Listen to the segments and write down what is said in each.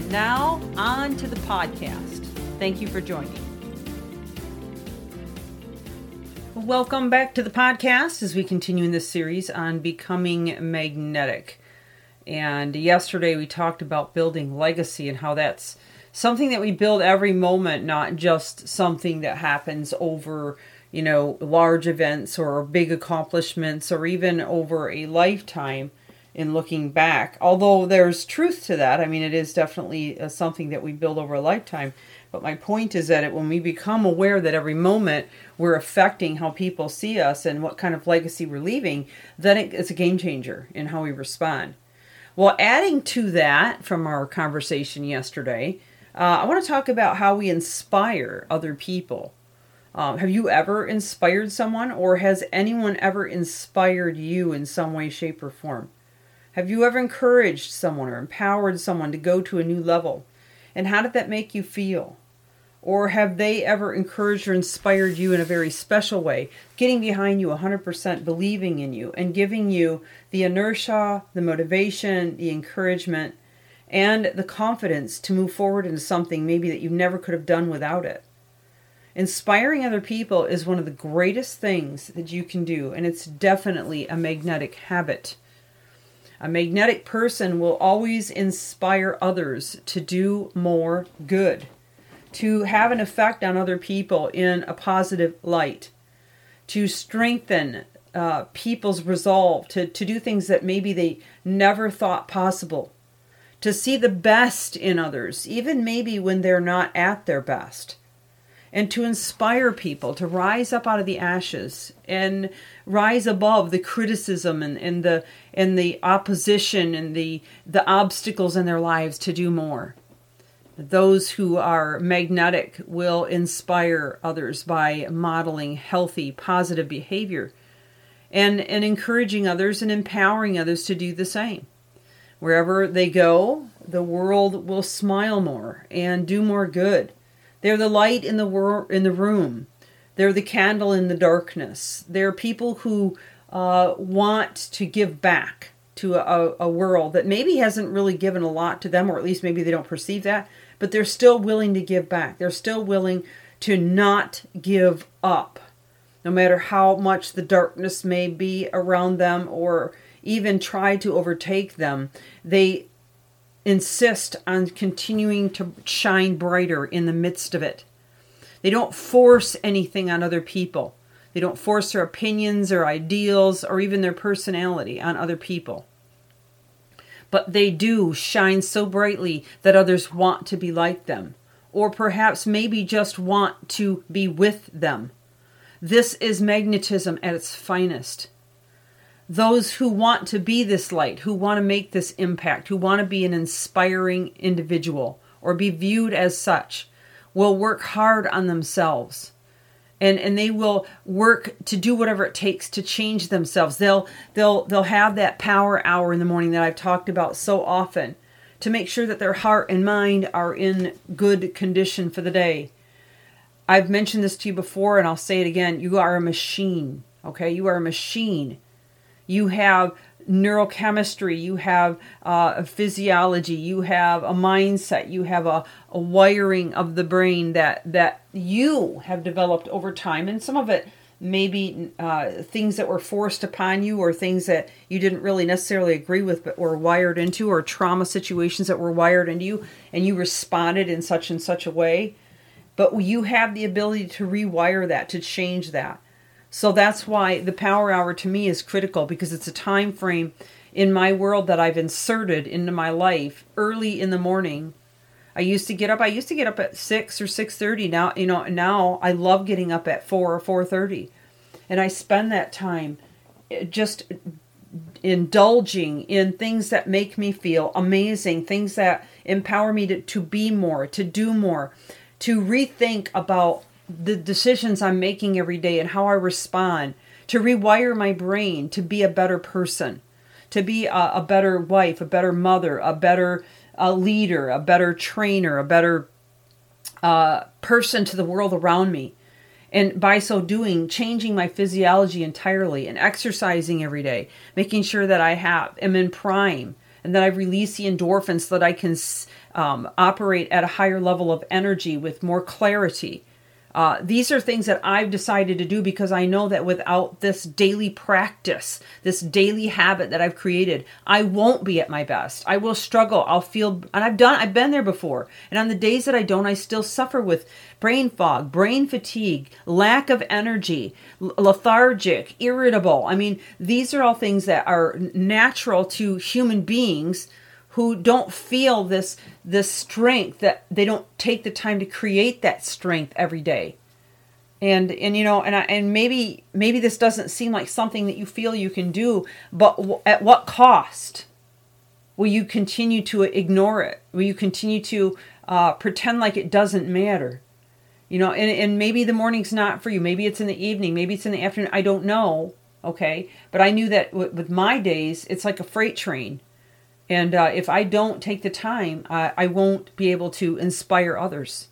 And now, on to the podcast. Thank you for joining. Welcome back to the podcast as we continue in this series on becoming magnetic. And yesterday we talked about building legacy and how that's something that we build every moment, not just something that happens over you know, large events or big accomplishments or even over a lifetime in looking back. Although there's truth to that. I mean, it is definitely uh, something that we build over a lifetime. But my point is that it, when we become aware that every moment we're affecting how people see us and what kind of legacy we're leaving, then it, it's a game changer in how we respond. Well, adding to that from our conversation yesterday, uh, I want to talk about how we inspire other people. Um, have you ever inspired someone, or has anyone ever inspired you in some way, shape, or form? Have you ever encouraged someone or empowered someone to go to a new level? And how did that make you feel? Or have they ever encouraged or inspired you in a very special way, getting behind you 100%, believing in you, and giving you the inertia, the motivation, the encouragement, and the confidence to move forward into something maybe that you never could have done without it? Inspiring other people is one of the greatest things that you can do, and it's definitely a magnetic habit. A magnetic person will always inspire others to do more good, to have an effect on other people in a positive light, to strengthen uh, people's resolve to, to do things that maybe they never thought possible, to see the best in others, even maybe when they're not at their best and to inspire people to rise up out of the ashes and rise above the criticism and, and the and the opposition and the the obstacles in their lives to do more. Those who are magnetic will inspire others by modeling healthy positive behavior and and encouraging others and empowering others to do the same. Wherever they go the world will smile more and do more good they're the light in the wor- in the room. They're the candle in the darkness. They're people who uh, want to give back to a, a world that maybe hasn't really given a lot to them, or at least maybe they don't perceive that, but they're still willing to give back. They're still willing to not give up, no matter how much the darkness may be around them or even try to overtake them. They insist on continuing to shine brighter in the midst of it. They don't force anything on other people. They don't force their opinions or ideals or even their personality on other people. But they do shine so brightly that others want to be like them, or perhaps maybe just want to be with them. This is magnetism at its finest those who want to be this light, who want to make this impact, who want to be an inspiring individual or be viewed as such, will work hard on themselves. And, and they will work to do whatever it takes to change themselves. They'll they'll they'll have that power hour in the morning that I've talked about so often to make sure that their heart and mind are in good condition for the day. I've mentioned this to you before and I'll say it again. You are a machine, okay? You are a machine you have neurochemistry, you have uh, a physiology, you have a mindset, you have a, a wiring of the brain that that you have developed over time, and some of it maybe uh, things that were forced upon you or things that you didn't really necessarily agree with but were wired into or trauma situations that were wired into you and you responded in such and such a way. But you have the ability to rewire that to change that so that's why the power hour to me is critical because it's a time frame in my world that I've inserted into my life early in the morning. I used to get up I used to get up at 6 or 6:30. Now, you know, now I love getting up at 4 or 4:30. And I spend that time eh, just indulging in things that make me feel amazing, things that empower me to, to be more, to do more, to rethink about the decisions I'm making every day and how I respond, to rewire my brain to be a better person, to be a, a better wife, a better mother, a better uh, leader, a better trainer, a better uh, person to the world around me. And by so doing, changing my physiology entirely and exercising every day, making sure that I have am in prime and that I release the endorphins so that I can um, operate at a higher level of energy with more clarity uh, these are things that I've decided to do because I know that without this daily practice, this daily habit that I've created, I won't be at my best. I will struggle. I'll feel, and I've done, I've been there before. And on the days that I don't, I still suffer with brain fog, brain fatigue, lack of energy, lethargic, irritable. I mean, these are all things that are natural to human beings who don't feel this this strength that they don't take the time to create that strength every day. And and you know and I, and maybe maybe this doesn't seem like something that you feel you can do but w- at what cost will you continue to ignore it? Will you continue to uh, pretend like it doesn't matter? You know and, and maybe the morning's not for you. Maybe it's in the evening. Maybe it's in the afternoon. I don't know okay? But i knew that w- with my days it's like a freight train and uh, if I don't take the time, I won't be able to inspire others.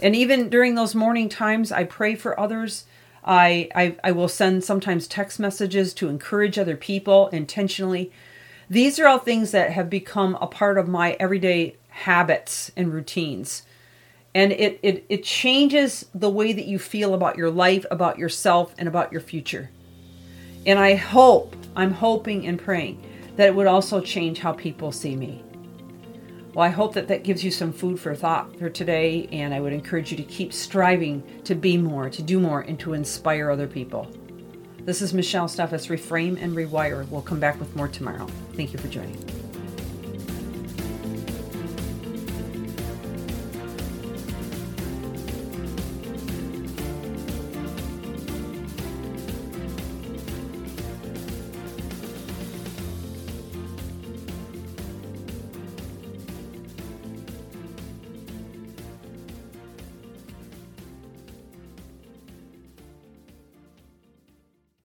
And even during those morning times, I pray for others. I, I, I will send sometimes text messages to encourage other people intentionally. These are all things that have become a part of my everyday habits and routines. And it, it, it changes the way that you feel about your life, about yourself, and about your future. And I hope, I'm hoping and praying that it would also change how people see me. Well, I hope that that gives you some food for thought for today, and I would encourage you to keep striving to be more, to do more, and to inspire other people. This is Michelle Steffes, Reframe and Rewire. We'll come back with more tomorrow. Thank you for joining.